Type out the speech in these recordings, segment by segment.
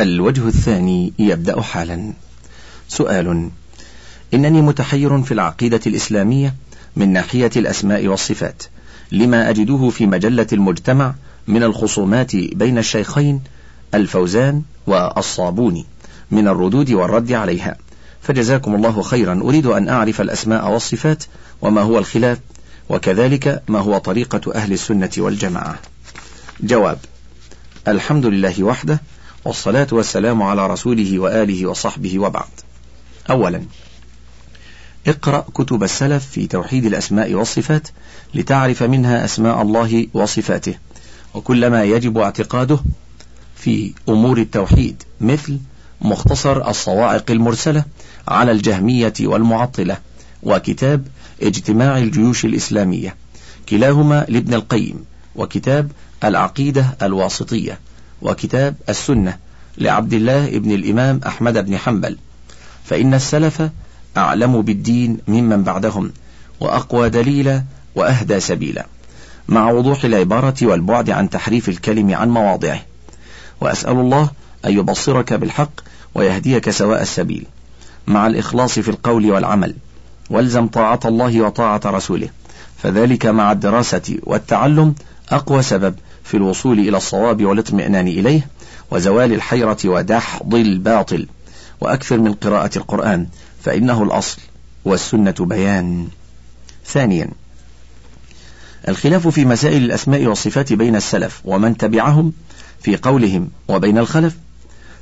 الوجه الثاني يبدأ حالا. سؤال إنني متحير في العقيدة الإسلامية من ناحية الأسماء والصفات. لما أجده في مجلة المجتمع من الخصومات بين الشيخين الفوزان والصابوني من الردود والرد عليها. فجزاكم الله خيرا. أريد أن أعرف الأسماء والصفات وما هو الخلاف وكذلك ما هو طريقة أهل السنة والجماعة. جواب الحمد لله وحده والصلاة والسلام على رسوله وآله وصحبه وبعد. أولا اقرأ كتب السلف في توحيد الأسماء والصفات لتعرف منها أسماء الله وصفاته. وكل ما يجب اعتقاده في أمور التوحيد مثل مختصر الصواعق المرسلة على الجهمية والمعطلة وكتاب اجتماع الجيوش الإسلامية كلاهما لابن القيم وكتاب العقيدة الواسطية. وكتاب السنة لعبد الله ابن الإمام أحمد بن حنبل. فإن السلف أعلم بالدين ممن بعدهم وأقوى دليلا وأهدى سبيلا. مع وضوح العبارة والبعد عن تحريف الكلم عن مواضعه. وأسأل الله أن يبصرك بالحق ويهديك سواء السبيل. مع الإخلاص في القول والعمل. والزم طاعة الله وطاعة رسوله. فذلك مع الدراسة والتعلم أقوى سبب في الوصول إلى الصواب والاطمئنان إليه وزوال الحيرة ودحض الباطل. وأكثر من قراءة القرآن فإنه الأصل والسنة بيان. ثانيا الخلاف في مسائل الأسماء والصفات بين السلف ومن تبعهم في قولهم وبين الخلف.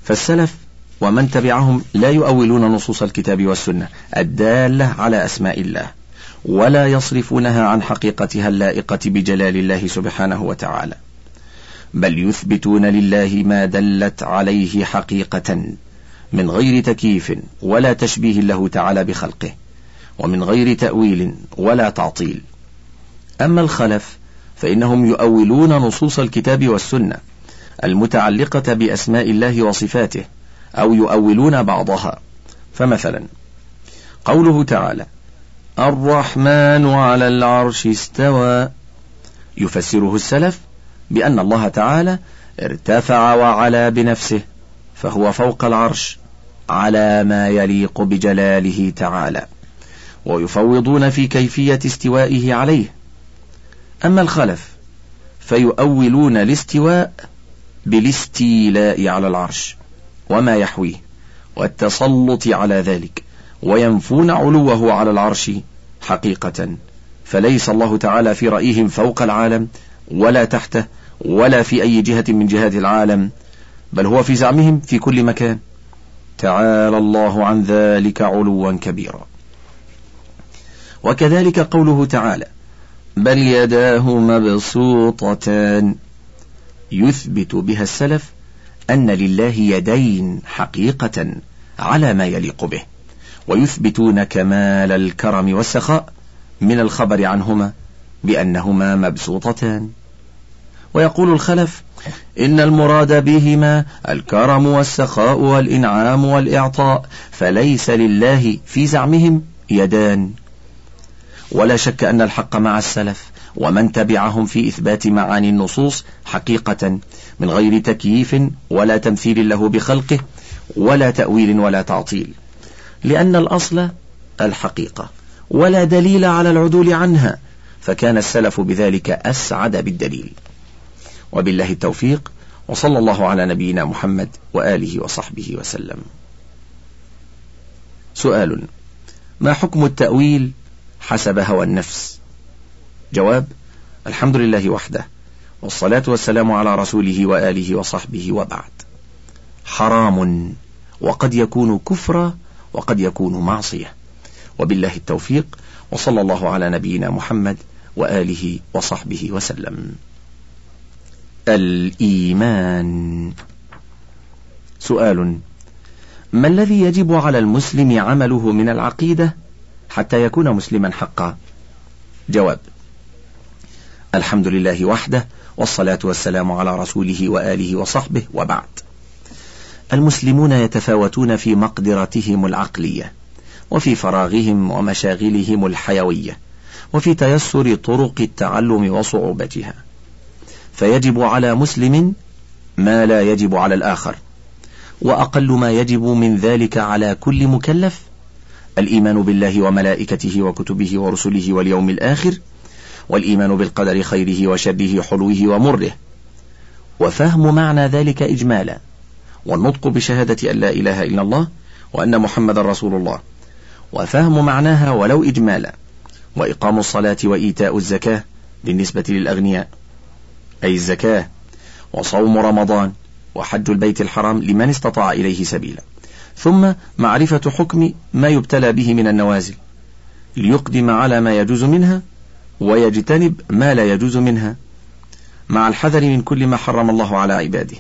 فالسلف ومن تبعهم لا يؤولون نصوص الكتاب والسنة الدالة على أسماء الله ولا يصرفونها عن حقيقتها اللائقة بجلال الله سبحانه وتعالى. بل يثبتون لله ما دلت عليه حقيقة من غير تكييف ولا تشبيه له تعالى بخلقه ومن غير تأويل ولا تعطيل. أما الخلف فإنهم يؤولون نصوص الكتاب والسنة المتعلقة بأسماء الله وصفاته أو يؤولون بعضها. فمثلا قوله تعالى الرحمن على العرش استوى يفسره السلف بأن الله تعالى ارتفع وعلى بنفسه فهو فوق العرش على ما يليق بجلاله تعالى. ويفوضون في كيفية استوائه عليه. أما الخلف فيؤولون الاستواء بالاستيلاء على العرش وما يحويه والتسلط على ذلك وينفون علوه على العرش حقيقة. فليس الله تعالى في رأيهم فوق العالم ولا تحته ولا في أي جهة من جهات العالم بل هو في زعمهم في كل مكان. تعالى الله عن ذلك علوا كبيرا. وكذلك قوله تعالى بل يداه مبسوطتان. يثبت بها السلف أن لله يدين حقيقة على ما يليق به ويثبتون كمال الكرم والسخاء من الخبر عنهما بأنهما مبسوطتان. ويقول الخلف إن المراد بهما الكرم والسخاء والإنعام والإعطاء فليس لله في زعمهم يدان. ولا شك أن الحق مع السلف ومن تبعهم في إثبات معاني النصوص حقيقة من غير تكييف ولا تمثيل له بخلقه ولا تأويل ولا تعطيل. لأن الأصل الحقيقة ولا دليل على العدول عنها فكان السلف بذلك أسعد بالدليل. وبالله التوفيق وصلى الله على نبينا محمد وآله وصحبه وسلم. سؤال ما حكم التأويل حسب هوى النفس؟ جواب الحمد لله وحده والصلاة والسلام على رسوله وآله وصحبه وبعد. حرام وقد يكون كفرا وقد يكون معصية. وبالله التوفيق وصلى الله على نبينا محمد وآله وصحبه وسلم. الإيمان. سؤال ما الذي يجب على المسلم عمله من العقيدة حتى يكون مسلما حقا؟ جواب الحمد لله وحده والصلاة والسلام على رسوله وآله وصحبه وبعد. المسلمون يتفاوتون في مقدرتهم العقلية وفي فراغهم ومشاغلهم الحيوية وفي تيسر طرق التعلم وصعوبتها. فيجب على مسلم ما لا يجب على الآخر وأقل ما يجب من ذلك على كل مكلف الإيمان بالله وملائكته وكتبه ورسله واليوم الآخر والإيمان بالقدر خيره وشره حلوة ومره. وفهم معنى ذلك إجمالا والنطق بشهادة أن لا إله إلا الله وأن محمد رسول الله. وفهم معناها ولو إجمالا وإقام الصلاة وإيتاء الزكاة بالنسبة للأغنياء. أي الزكاة وصوم رمضان وحج البيت الحرام لمن استطاع إليه سبيلا. ثم معرفة حكم ما يبتلى به من النوازل. ليقدم على ما يجوز منها ويجتنب ما لا يجوز منها مع الحذر من كل ما حرم الله على عباده.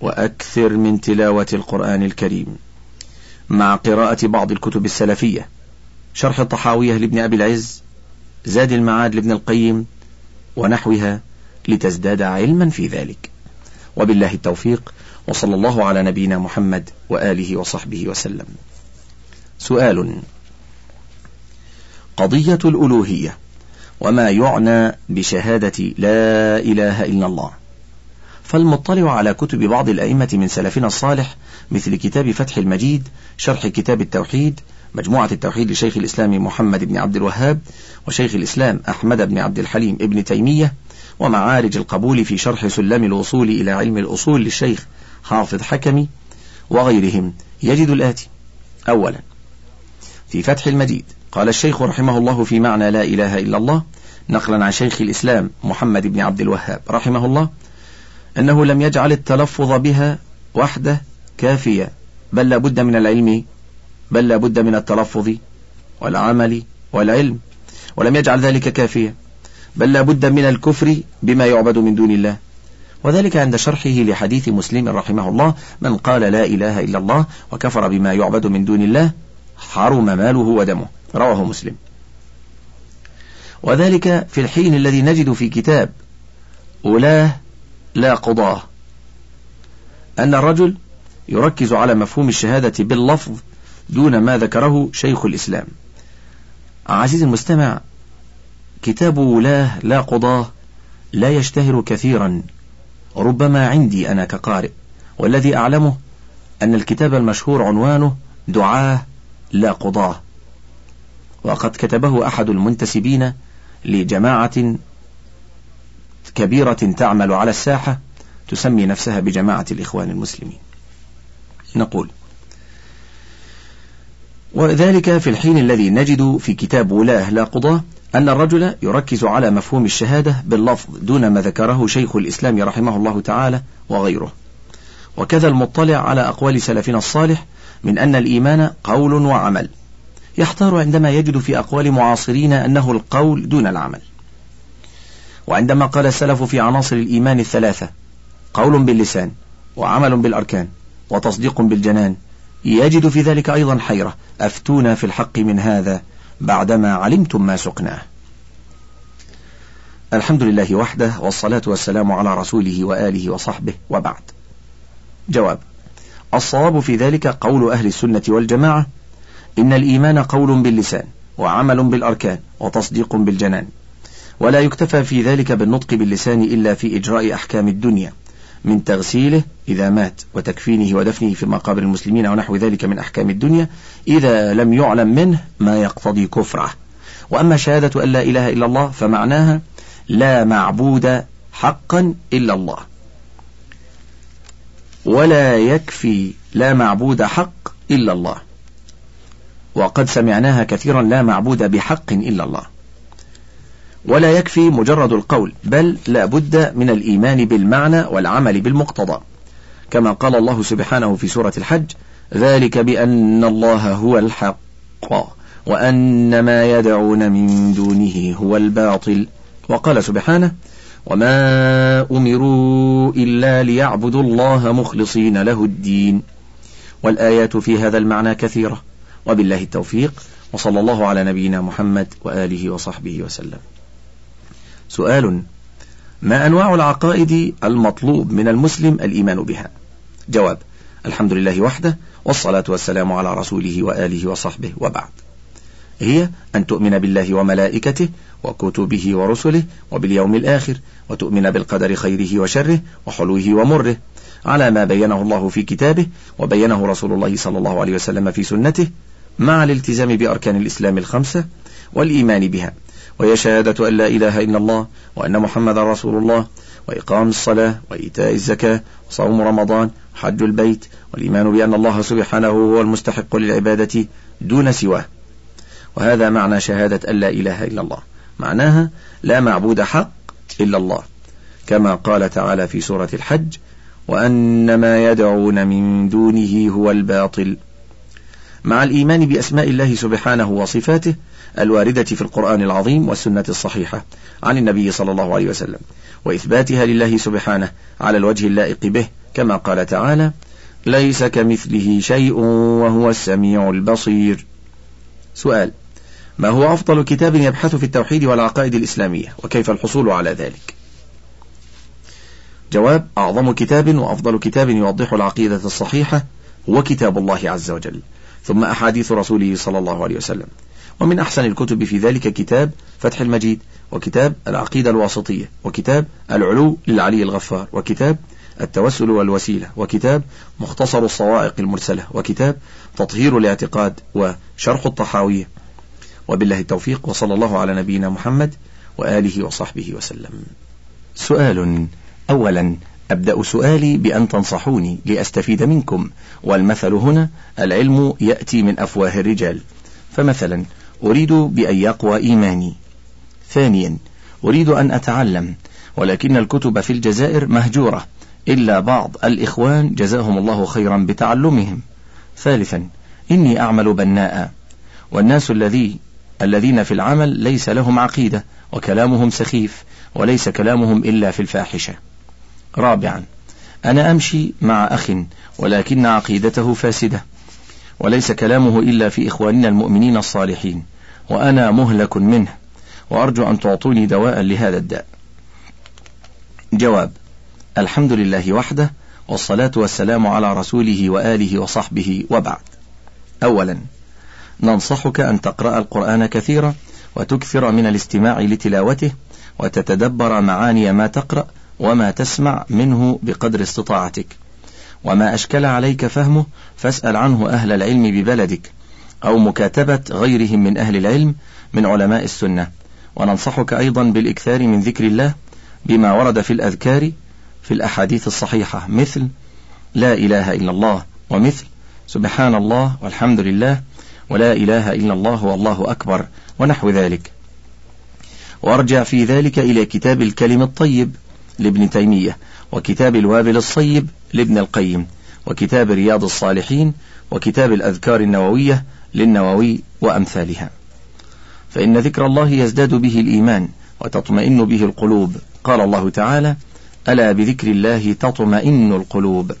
وأكثر من تلاوة القرآن الكريم مع قراءة بعض الكتب السلفية. شرح الطحاوية لابن أبي العز زاد المعاد لابن القيم ونحوها لتزداد علما في ذلك. وبالله التوفيق وصلى الله على نبينا محمد وآله وصحبه وسلم. سؤال قضية الألوهية وما يعنى بشهادة لا إله إلا الله. فالمطلع على كتب بعض الأئمة من سلفنا الصالح مثل كتاب فتح المجيد شرح كتاب التوحيد مجموعة التوحيد لشيخ الإسلام محمد بن عبد الوهاب وشيخ الإسلام أحمد بن عبد الحليم ابن تيمية ومعارج القبول في شرح سلم الوصول إلى علم الأصول للشيخ حافظ حكمي وغيرهم يجد الآتي. أولا في فتح المجيد قال الشيخ رحمه الله في معنى لا إله إلا الله نقلا عن شيخ الإسلام محمد بن عبد الوهاب رحمه الله أنه لم يجعل التلفظ بها وحده كافية بل لابد من العلم بل لابد من التلفظ والعمل والعلم ولم يجعل ذلك كافيا. بل لابد من الكفر بما يعبد من دون الله. وذلك عند شرحه لحديث مسلم رحمه الله من قال لا إله إلا الله وكفر بما يعبد من دون الله حرم ماله ودمه. رواه مسلم. وذلك في الحين الذي نجد في كتاب أولاه لا قضاه. أن الرجل يركز على مفهوم الشهادة باللفظ دون ما ذكره شيخ الإسلام. عزيزي المستمع كتاب ولاه لا قضاه لا يشتهر كثيرا. ربما عندي أنا كقارئ والذي أعلمه أن الكتاب المشهور عنوانه دعاه لا قضاه. وقد كتبه أحد المنتسبين لجماعة كبيرة تعمل على الساحة تسمي نفسها بجماعة الإخوان المسلمين. نقول وذلك في الحين الذي نجد في كتاب ولاه لا قضاة أن الرجل يركز على مفهوم الشهادة باللفظ دون ما ذكره شيخ الإسلام رحمه الله تعالى وغيره. وكذا المطلع على أقوال سلفنا الصالح من أن الإيمان قول وعمل. يحتار عندما يجد في أقوال معاصرين أنه القول دون العمل. وعندما قال السلف في عناصر الإيمان الثلاثة قول باللسان وعمل بالأركان وتصديق بالجنان يجد في ذلك أيضا حيرة أفتونا في الحق من هذا؟ بعدما علمتم ما سقناه. الحمد لله وحده والصلاة والسلام على رسوله وآله وصحبه وبعد. جواب الصواب في ذلك قول أهل السنة والجماعة إن الإيمان قول باللسان وعمل بالأركان وتصديق بالجنان. ولا يكتفى في ذلك بالنطق باللسان إلا في إجراء أحكام الدنيا. من تغسيله إذا مات وتكفينه ودفنه في مقابر المسلمين ونحو ذلك من أحكام الدنيا إذا لم يعلم منه ما يقتضي كفره. وأما شهادة أن لا إله إلا الله فمعناها لا معبود حقا إلا الله. ولا يكفي لا معبود حق إلا الله. وقد سمعناها كثيرا لا معبود بحق إلا الله. ولا يكفي مجرد القول بل لا بد من الإيمان بالمعنى والعمل بالمقتضى. كما قال الله سبحانه في سورة الحج ذلك بأن الله هو الحق وأن ما يدعون من دونه هو الباطل. وقال سبحانه وما أمروا إلا ليعبدوا الله مخلصين له الدين. والآيات في هذا المعنى كثيرة. وبالله التوفيق. وصلى الله على نبينا محمد وآله وصحبه وسلم. سؤال ما أنواع العقائد المطلوب من المسلم الإيمان بها؟ جواب الحمد لله وحده والصلاة والسلام على رسوله وآله وصحبه وبعد. هي أن تؤمن بالله وملائكته وكتبه ورسله وباليوم الآخر وتؤمن بالقدر خيره وشره وحلوه ومره على ما بينه الله في كتابه وبينه رسول الله صلى الله عليه وسلم في سنته مع الالتزام بأركان الإسلام الخمسة والإيمان بها. وهي شهادة أن لا إله إلا الله وأن محمد رسول الله وإقام الصلاة وإيتاء الزكاة وصوم رمضان وحج البيت والإيمان بأن الله سبحانه هو المستحق للعبادة دون سواه. وهذا معنى شهادة أن لا إله إلا الله. معناها لا معبود حق إلا الله كما قال تعالى في سورة الحج وأن ما يدعون من دونه هو الباطل مع الإيمان بأسماء الله سبحانه وصفاته الواردة في القرآن العظيم والسنة الصحيحة عن النبي صلى الله عليه وسلم وإثباتها لله سبحانه على الوجه اللائق به كما قال تعالى ليس كمثله شيء وهو السميع البصير سؤال ما هو أفضل كتاب يبحث في التوحيد والعقائد الإسلامية وكيف الحصول على ذلك؟ جواب أعظم كتاب وأفضل كتاب يوضح العقيدة الصحيحة هو كتاب الله عز وجل. ثم أحاديث رسوله صلى الله عليه وسلم. ومن أحسن الكتب في ذلك كتاب فتح المجيد وكتاب العقيدة الواسطية وكتاب العلو للعلي الغفار وكتاب التوسل والوسيلة وكتاب مختصر الصواعق المرسلة وكتاب تطهير الاعتقاد وشرح الطحاوية. وبالله التوفيق وصلى الله على نبينا محمد وآله وصحبه وسلم. سؤال أولا أبدأ سؤالي بأن تنصحوني لأستفيد منكم. والمثل هنا العلم يأتي من أفواه الرجال. فمثلا أريد بأن يقوى إيماني. ثانيا أريد أن أتعلم. ولكن الكتب في الجزائر مهجورة. إلا بعض الإخوان جزاهم الله خيرا بتعلمهم. ثالثا إني أعمل بناء. والناس الذي الذين في العمل ليس لهم عقيدة وكلامهم سخيف وليس كلامهم إلا في الفاحشة. رابعا أنا أمشي مع أخ ولكن عقيدته فاسدة وليس كلامه إلا في إخواننا المؤمنين الصالحين وأنا مهلك منه وأرجو أن تعطوني دواء لهذا الداء. جواب الحمد لله وحده والصلاة والسلام على رسوله وآله وصحبه وبعد. أولا ننصحك أن تقرأ القرآن كثيرا وتكثر من الاستماع لتلاوته وتتدبر معاني ما تقرأ وما تسمع منه بقدر استطاعتك. وما أشكل عليك فهمه فاسأل عنه أهل العلم ببلدك أو مكاتبة غيرهم من أهل العلم من علماء السنة. وننصحك أيضا بالإكثار من ذكر الله بما ورد في الأذكار في الأحاديث الصحيحة مثل لا إله إلا الله ومثل سبحان الله والحمد لله ولا إله إلا الله والله أكبر ونحو ذلك. وأرجع في ذلك إلى كتاب الكلم الطيب. لابن تيمية وكتاب الوابل الصيب لابن القيم وكتاب رياض الصالحين وكتاب الأذكار النووية للنووي وأمثالها. فإن ذكر الله يزداد به الإيمان وتطمئن به القلوب. قال الله تعالى ألا بذكر الله تطمئن القلوب؟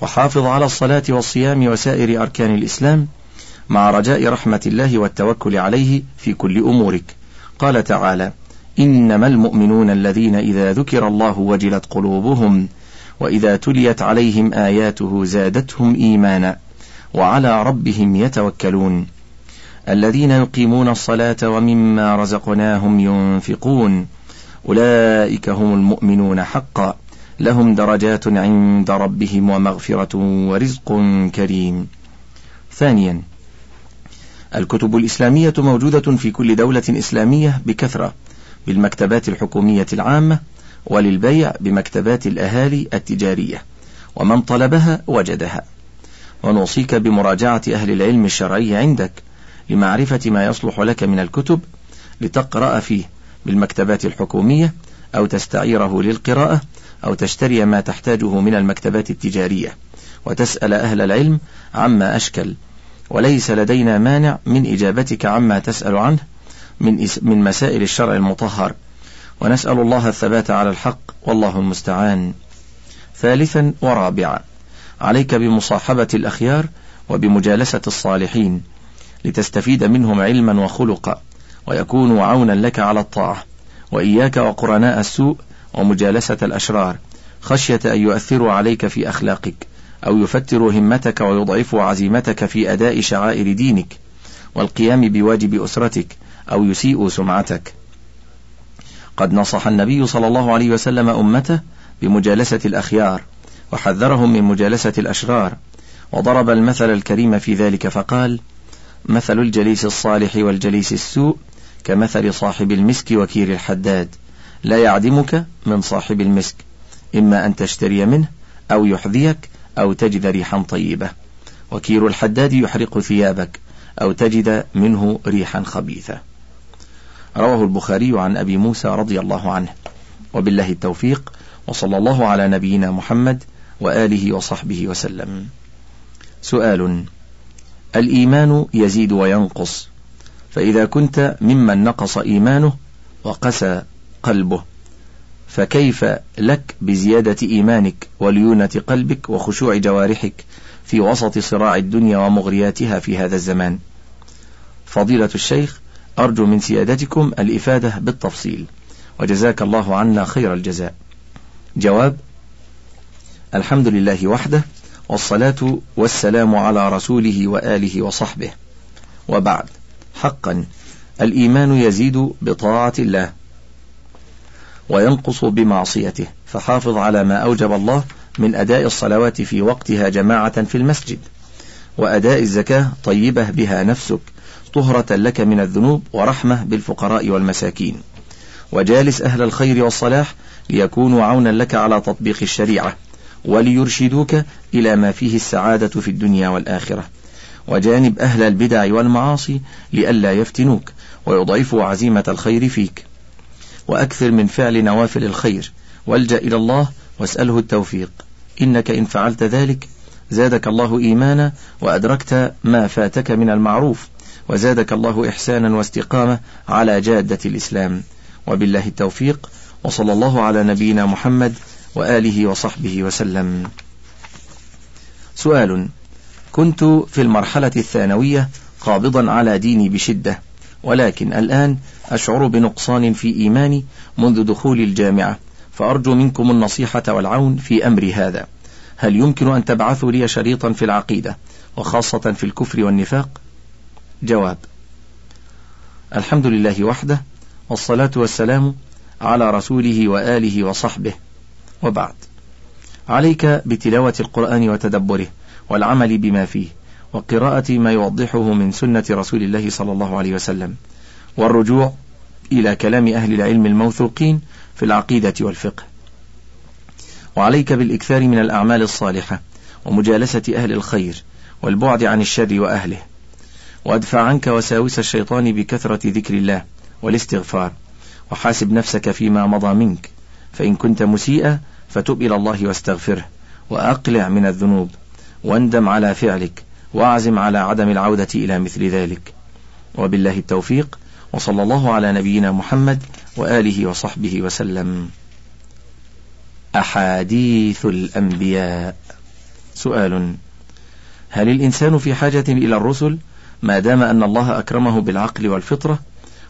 وحافظ على الصلاة والصيام وسائر أركان الإسلام مع رجاء رحمة الله والتوكل عليه في كل أمورك. قال تعالى إنما المؤمنون الذين إذا ذكر الله وجلت قلوبهم وإذا تليت عليهم آياته زادتهم إيمانا وعلى ربهم يتوكلون. الذين يقيمون الصلاة ومما رزقناهم ينفقون أولئك هم المؤمنون حقا. لهم درجات عند ربهم ومغفرة ورزق كريم. ثانيا الكتب الإسلامية موجودة في كل دولة إسلامية بكثرة. بالمكتبات الحكومية العامة وللبيع بمكتبات الأهالي التجارية ومن طلبها وجدها. ونوصيك بمراجعة أهل العلم الشرعي عندك لمعرفة ما يصلح لك من الكتب لتقرأ فيه بالمكتبات الحكومية أو تستعيره للقراءة أو تشتري ما تحتاجه من المكتبات التجارية. وتسأل أهل العلم عما أشكل وليس لدينا مانع من إجابتك عما تسأل عنه من, من مسائل الشرع المطهر. ونسأل الله الثبات على الحق والله المستعان. ثالثا ورابعا عليك بمصاحبة الأخيار وبمجالسة الصالحين لتستفيد منهم علما وخلقا ويكونوا عونا لك على الطاعة وإياك وقرناء السوء ومجالسة الأشرار. خشية أن يؤثروا عليك في أخلاقك أو يفتروا همتك ويضعفوا عزيمتك في أداء شعائر دينك والقيام بواجب أسرتك أو يسيئوا سمعتك. قد نصح النبي صلى الله عليه وسلم أمته بمجالسة الأخيار وحذرهم من مجالسة الأشرار وضرب المثل الكريم في ذلك فقال مثل الجليس الصالح والجليس السوء كمثل صاحب المسك وكير الحداد لا يعدمك من صاحب المسك إما أن تشتري منه أو يحذيك أو تجد ريحا طيبة. وكير الحداد يحرق ثيابك أو تجد منه ريحا خبيثة. رواه البخاري عن أبي موسى رضي الله عنه. وبالله التوفيق وصلى الله على نبينا محمد وآله وصحبه وسلم. سؤال الإيمان يزيد وينقص. فإذا كنت ممن نقص إيمانه وقسى قلبه فكيف لك بزيادة إيمانك وليونة قلبك وخشوع جوارحك في وسط صراع الدنيا ومغرياتها في هذا الزمان؟ فضيلة الشيخ أرجو من سيادتكم الإفادة بالتفصيل. وجزاك الله عنا خير الجزاء. جواب الحمد لله وحده والصلاة والسلام على رسوله وآله وصحبه. وبعد حقا الإيمان يزيد بطاعة الله وينقص بمعصيته فحافظ على ما أوجب الله من أداء الصلوات في وقتها جماعة في المسجد وأداء الزكاة طيبة بها نفسك طهرة لك من الذنوب ورحمة بالفقراء والمساكين. وجالس أهل الخير والصلاح ليكونوا عونا لك على تطبيق الشريعة وليرشدوك إلى ما فيه السعادة في الدنيا والآخرة. وجانب أهل البدع والمعاصي لئلا يفتنوك ويضعفوا عزيمة الخير فيك. وأكثر من فعل نوافل الخير والجأ إلى الله واسأله التوفيق. إنك إن فعلت ذلك زادك الله إيمانا وأدركت ما فاتك من المعروف. وزادك الله إحسانا واستقامة على جادة الإسلام. وبالله التوفيق وصلى الله على نبينا محمد وآله وصحبه وسلم. سؤال كنت في المرحلة الثانوية قابضا على ديني بشدة ولكن الآن أشعر بنقصان في إيماني منذ دخول الجامعة فأرجو منكم النصيحة والعون في أمر هذا. هل يمكن أن تبعثوا لي شريطا في العقيدة وخاصة في الكفر والنفاق؟ جواب. الحمد لله وحده والصلاة والسلام على رسوله وآله وصحبه. وبعد. عليك بتلاوة القرآن وتدبره والعمل بما فيه وقراءة ما يوضحه من سنة رسول الله صلى الله عليه وسلم والرجوع إلى كلام أهل العلم الموثوقين في العقيدة والفقه. وعليك بالإكثار من الأعمال الصالحة ومجالسة أهل الخير والبعد عن الشر وأهله. وأدفع عنك وساوس الشيطان بكثرة ذكر الله والاستغفار وحاسب نفسك فيما مضى منك فإن كنت مسيئا فتب إلى الله واستغفره وأقلع من الذنوب واندم على فعلك واعزم على عدم العودة إلى مثل ذلك. وبالله التوفيق وصلى الله على نبينا محمد وآله وصحبه وسلم. أحاديث الأنبياء. سؤال هل الإنسان في حاجة إلى الرسل ما دام أن الله أكرمه بالعقل والفطرة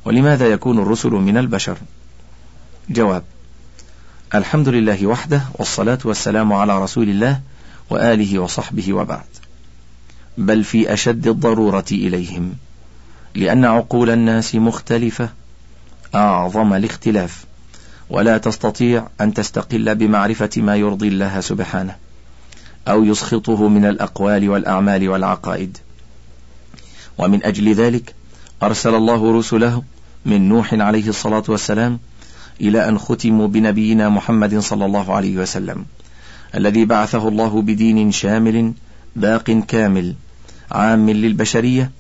ولماذا يكون الرسل من البشر؟ جواب الحمد لله وحده والصلاة والسلام على رسول الله وآله وصحبه وبعد. بل في أشد الضرورة إليهم لأن عقول الناس مختلفة أعظم الاختلاف. ولا تستطيع أن تستقل بمعرفة ما يرضي الله سبحانه أو يسخطه من الأقوال والأعمال والعقائد. ومن أجل ذلك أرسل الله رسله من نوح عليه الصلاة والسلام إلى أن ختموا بنبينا محمد صلى الله عليه وسلم الذي بعثه الله بدين شامل باق كامل عام للبشرية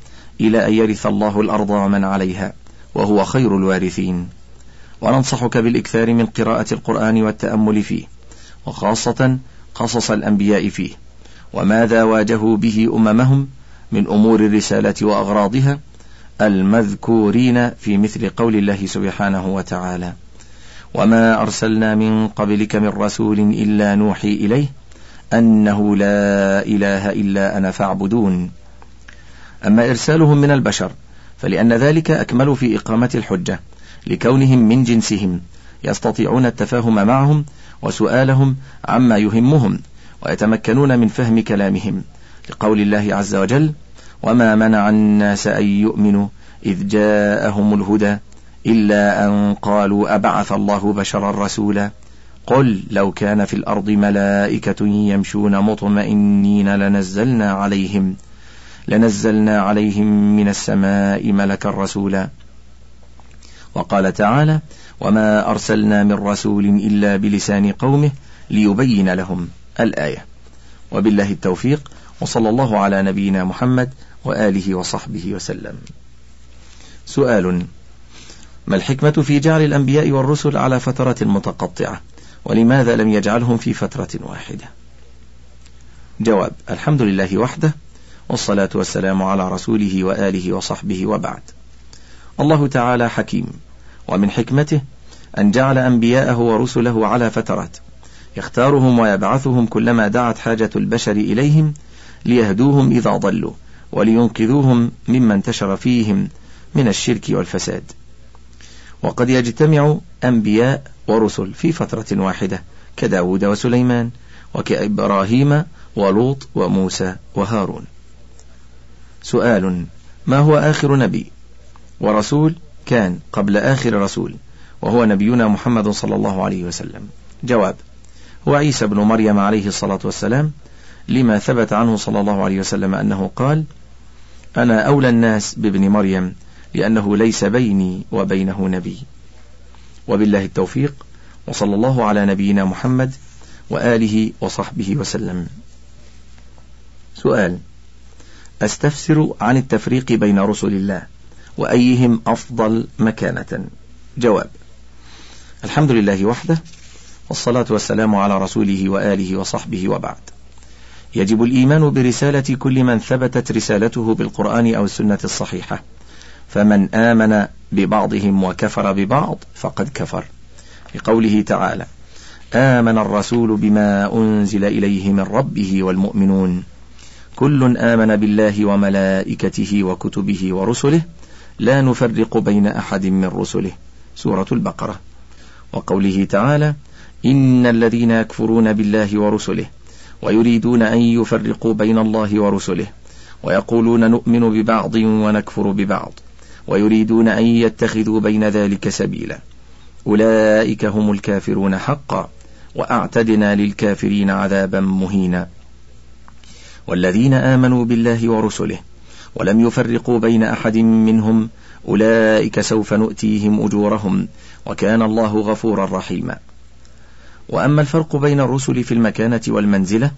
إلى أن يرث الله الأرض ومن عليها وهو خير الوارثين. وننصحك بالإكثار من قراءة القرآن والتأمل فيه وخاصة قصص الأنبياء فيه وماذا واجهوا به أممهم من أمور الرسالة وأغراضها المذكورين في مثل قول الله سبحانه وتعالى. وما أرسلنا من قبلك من رسول إلا نوحي إليه أنه لا إله إلا أنا فاعبدون. أما إرسالهم من البشر فلأن ذلك أكمل في إقامة الحجة لكونهم من جنسهم يستطيعون التفاهم معهم وسؤالهم عما يهمهم ويتمكنون من فهم كلامهم. لقول الله عز وجل وما منع الناس أن يؤمنوا إذ جاءهم الهدى إلا أن قالوا أبعث الله بشرا رسولا قل لو كان في الأرض ملائكة يمشون مطمئنين لنزلنا عليهم لنزلنا عليهم من السماء ملكا رسولا وقال تعالى وما أرسلنا من رسول إلا بلسان قومه ليبين لهم الآية وبالله التوفيق وصلى الله على نبينا محمد وآله وصحبه وسلم. سؤال ما الحكمة في جعل الأنبياء والرسل على فترات متقطعة؟ ولماذا لم يجعلهم في فترة واحدة؟ جواب الحمد لله وحده والصلاة والسلام على رسوله وآله وصحبه وبعد. الله تعالى حكيم ومن حكمته أن جعل أنبياءه ورسله على فترات يختارهم ويبعثهم كلما دعت حاجة البشر إليهم ليهدوهم إذا ضلوا ولينقذوهم مما انتشر فيهم من الشرك والفساد. وقد يجتمع أنبياء ورسل في فترة واحدة كداود وسليمان وكإبراهيم ولوط وموسى وهارون. سؤال ما هو آخر نبي؟ ورسول كان قبل آخر رسول وهو نبينا محمد صلى الله عليه وسلم. جواب هو عيسى بن مريم عليه الصلاة والسلام لما ثبت عنه صلى الله عليه وسلم أنه قال أنا أولى الناس بابن مريم لأنه ليس بيني وبينه نبي. وبالله التوفيق وصلى الله على نبينا محمد وآله وصحبه وسلم. سؤال أستفسر عن التفريق بين رسل الله وأيهم أفضل مكانة؟ جواب الحمد لله وحده والصلاة والسلام على رسوله وآله وصحبه وبعد. يجب الإيمان برسالة كل من ثبتت رسالته بالقرآن أو السنة الصحيحة. فمن آمن ببعضهم وكفر ببعض فقد كفر. لقوله تعالى آمن الرسول بما أنزل إليه من ربه والمؤمنون. كل آمن بالله وملائكته وكتبه ورسله. لا نفرق بين أحد من رسله. سورة البقرة. وقوله تعالى إن الذين يكفرون بالله ورسله ويريدون أن يفرقوا بين الله ورسله ويقولون نؤمن ببعض ونكفر ببعض ويريدون أن يتخذوا بين ذلك سبيلا. أولئك هم الكافرون حقا وأعتدنا للكافرين عذابا مهينا. والذين آمنوا بالله ورسله ولم يفرقوا بين أحد منهم أولئك سوف نؤتيهم أجورهم وكان الله غفورا رحيما. وأما الفرق بين الرسل في المكانة والمنزلة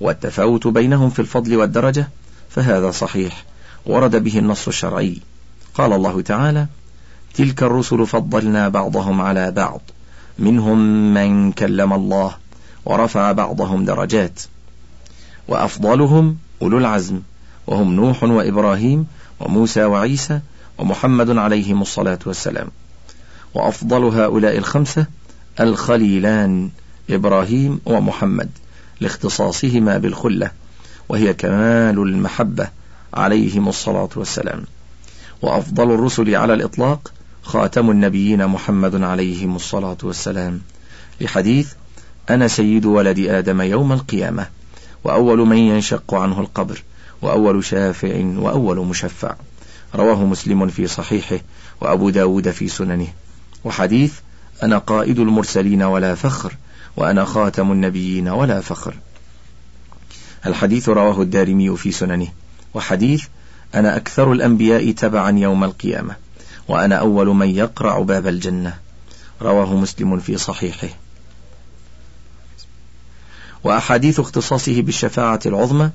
والتفاوت بينهم في الفضل والدرجة فهذا صحيح ورد به النص الشرعي. قال الله تعالى تلك الرسل فضلنا بعضهم على بعض منهم من كلم الله ورفع بعضهم درجات وأفضلهم أولو العزم وهم نوح وإبراهيم وموسى وعيسى ومحمد عليهم الصلاة والسلام وأفضل هؤلاء الخمسة الخليلان إبراهيم ومحمد لاختصاصهما بالخلة وهي كمال المحبة عليهم الصلاة والسلام. وأفضل الرسل على الإطلاق خاتم النبيين محمد عليهم الصلاة والسلام. لحديث أنا سيد ولد آدم يوم القيامة وأول من ينشق عنه القبر وأول شافع وأول مشفع. رواه مسلم في صحيحه وأبو داود في سننه. وحديث أنا قائد المرسلين ولا فخر وأنا خاتم النبيين ولا فخر. الحديث رواه الدارمي في سننه وحديث أنا أكثر الأنبياء تبعا يوم القيامة وأنا أول من يقرع باب الجنة. رواه مسلم في صحيحه. وأحاديث اختصاصه بالشفاعة العظمى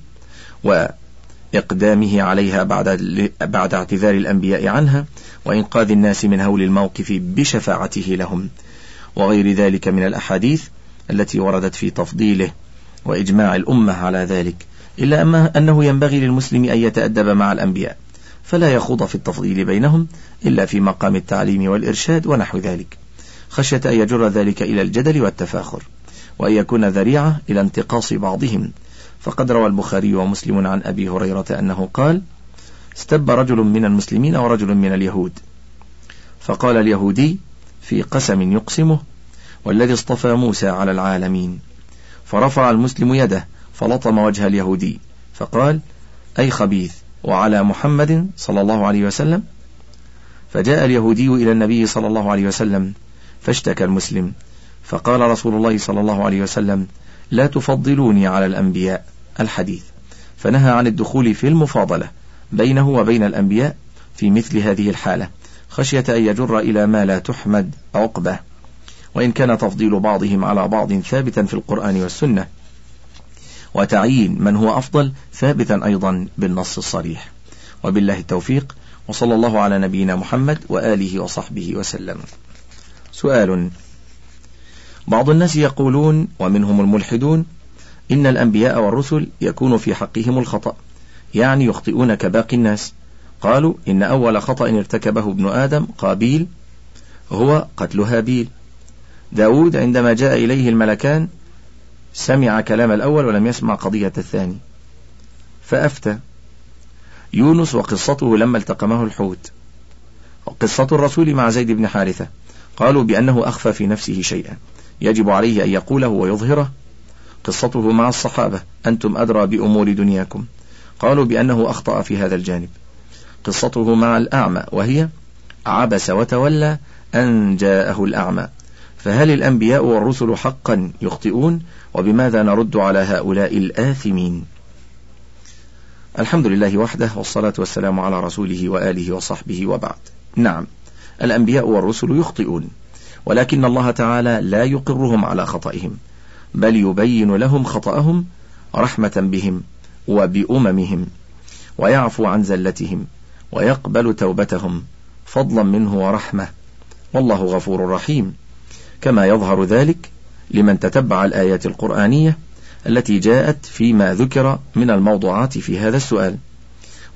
وإقدامه عليها بعد بعد اعتذار الأنبياء عنها وإنقاذ الناس من هول الموقف بشفاعته لهم. وغير ذلك من الأحاديث التي وردت في تفضيله وإجماع الأمة على ذلك إلا أما أنه ينبغي للمسلم أن يتأدب مع الأنبياء فلا يخوض في التفضيل بينهم إلا في مقام التعليم والإرشاد ونحو ذلك. خشية أن يجر ذلك إلى الجدل والتفاخر وأن يكون ذريعة إلى انتقاص بعضهم فقد روى البخاري ومسلم عن أبي هريرة أنه قال استب رجل من المسلمين ورجل من اليهود. فقال اليهودي في قسم يقسمه والذي اصطفى موسى على العالمين. فرفع المسلم يده فلطم وجه اليهودي فقال أي خبيث وعلى محمد صلى الله عليه وسلم؟ فجاء اليهودي إلى النبي صلى الله عليه وسلم فاشتكى المسلم فقال رسول الله صلى الله عليه وسلم لا تفضلوني على الأنبياء. الحديث. فنهى عن الدخول في المفاضلة بينه وبين الأنبياء في مثل هذه الحالة خشية أن يجر إلى ما لا تحمد عقبة. وإن كان تفضيل بعضهم على بعض ثابتا في القرآن والسنة وتعيين من هو أفضل ثابتا أيضا بالنص الصريح. وبالله التوفيق وصلى الله على نبينا محمد وآله وصحبه وسلم. سؤال. بعض الناس يقولون ومنهم الملحدون إن الأنبياء والرسل يكون في حقهم الخطأ يعني يخطئون كباقي الناس. قالوا إن أول خطأ ارتكبه ابن آدم قابيل هو قتل هابيل. داود عندما جاء إليه الملكان سمع كلام الأول ولم يسمع قضية الثاني. فأفتى. يونس وقصته لما التقمه الحوت. وقصة الرسول مع زيد بن حارثة. قالوا بأنه أخفى في نفسه شيئا. يجب عليه أن يقوله ويظهره. قصته مع الصحابة أنتم أدرى بأمور دنياكم. قالوا بأنه أخطأ في هذا الجانب. قصته مع الأعمى وهي عبس وتولى أن جاءه الأعمى. فهل الأنبياء والرسل حقا يخطئون؟ وبماذا نرد على هؤلاء الآثمين؟ الحمد لله وحده والصلاة والسلام على رسوله وآله وصحبه وبعد. نعم الأنبياء والرسل يخطئون ولكن الله تعالى لا يقرهم على خطئهم. بل يبين لهم خطأهم رحمة بهم وبأممهم ويعفو عن زلتهم ويقبل توبتهم فضلا منه ورحمة. والله غفور رحيم. كما يظهر ذلك لمن تتبع الآيات القرآنية التي جاءت فيما ذكر من الموضوعات في هذا السؤال.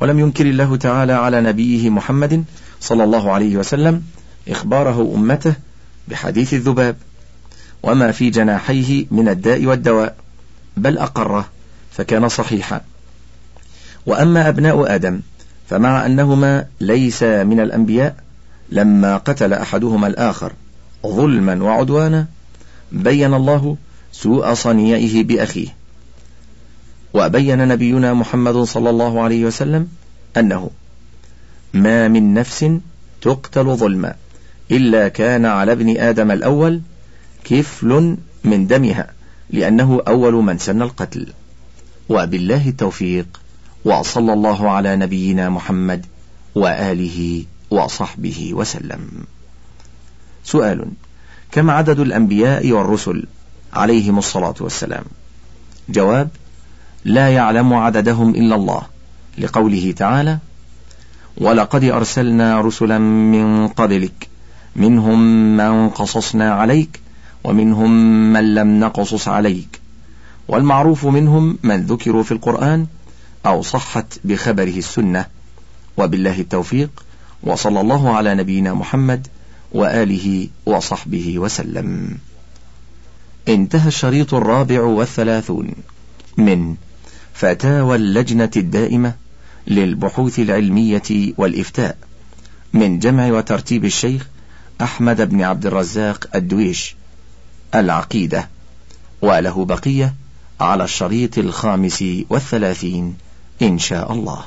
ولم ينكر الله تعالى على نبيه محمد صلى الله عليه وسلم إخباره أمته بحديث الذباب. وما في جناحيه من الداء والدواء بل أقره فكان صحيحا. وأما أبناء آدم فمع أنهما ليس من الأنبياء لما قتل أحدهما الآخر ظلما وعدوانا بين الله سوء صنيعه بأخيه. وبين نبينا محمد صلى الله عليه وسلم أنه ما من نفس تقتل ظلما إلا كان على ابن آدم الأول كفل من دمها لأنه أول من سن القتل. وبالله التوفيق وصلى الله على نبينا محمد وآله وصحبه وسلم. سؤال كم عدد الأنبياء والرسل عليهم الصلاة والسلام؟ جواب لا يعلم عددهم إلا الله لقوله تعالى ولقد أرسلنا رسلا من قبلك منهم من قصصنا عليك ومنهم من لم نقصص عليك. والمعروف منهم من ذكروا في القرآن أو صحت بخبره السنة. وبالله التوفيق وصلى الله على نبينا محمد وآله وصحبه وسلم. انتهى الشريط الرابع والثلاثون من فتاوى اللجنة الدائمة للبحوث العلمية والإفتاء من جمع وترتيب الشيخ أحمد بن عبد الرزاق الدويش. العقيدة وله بقية على الشريط الخامس والثلاثين إن شاء الله.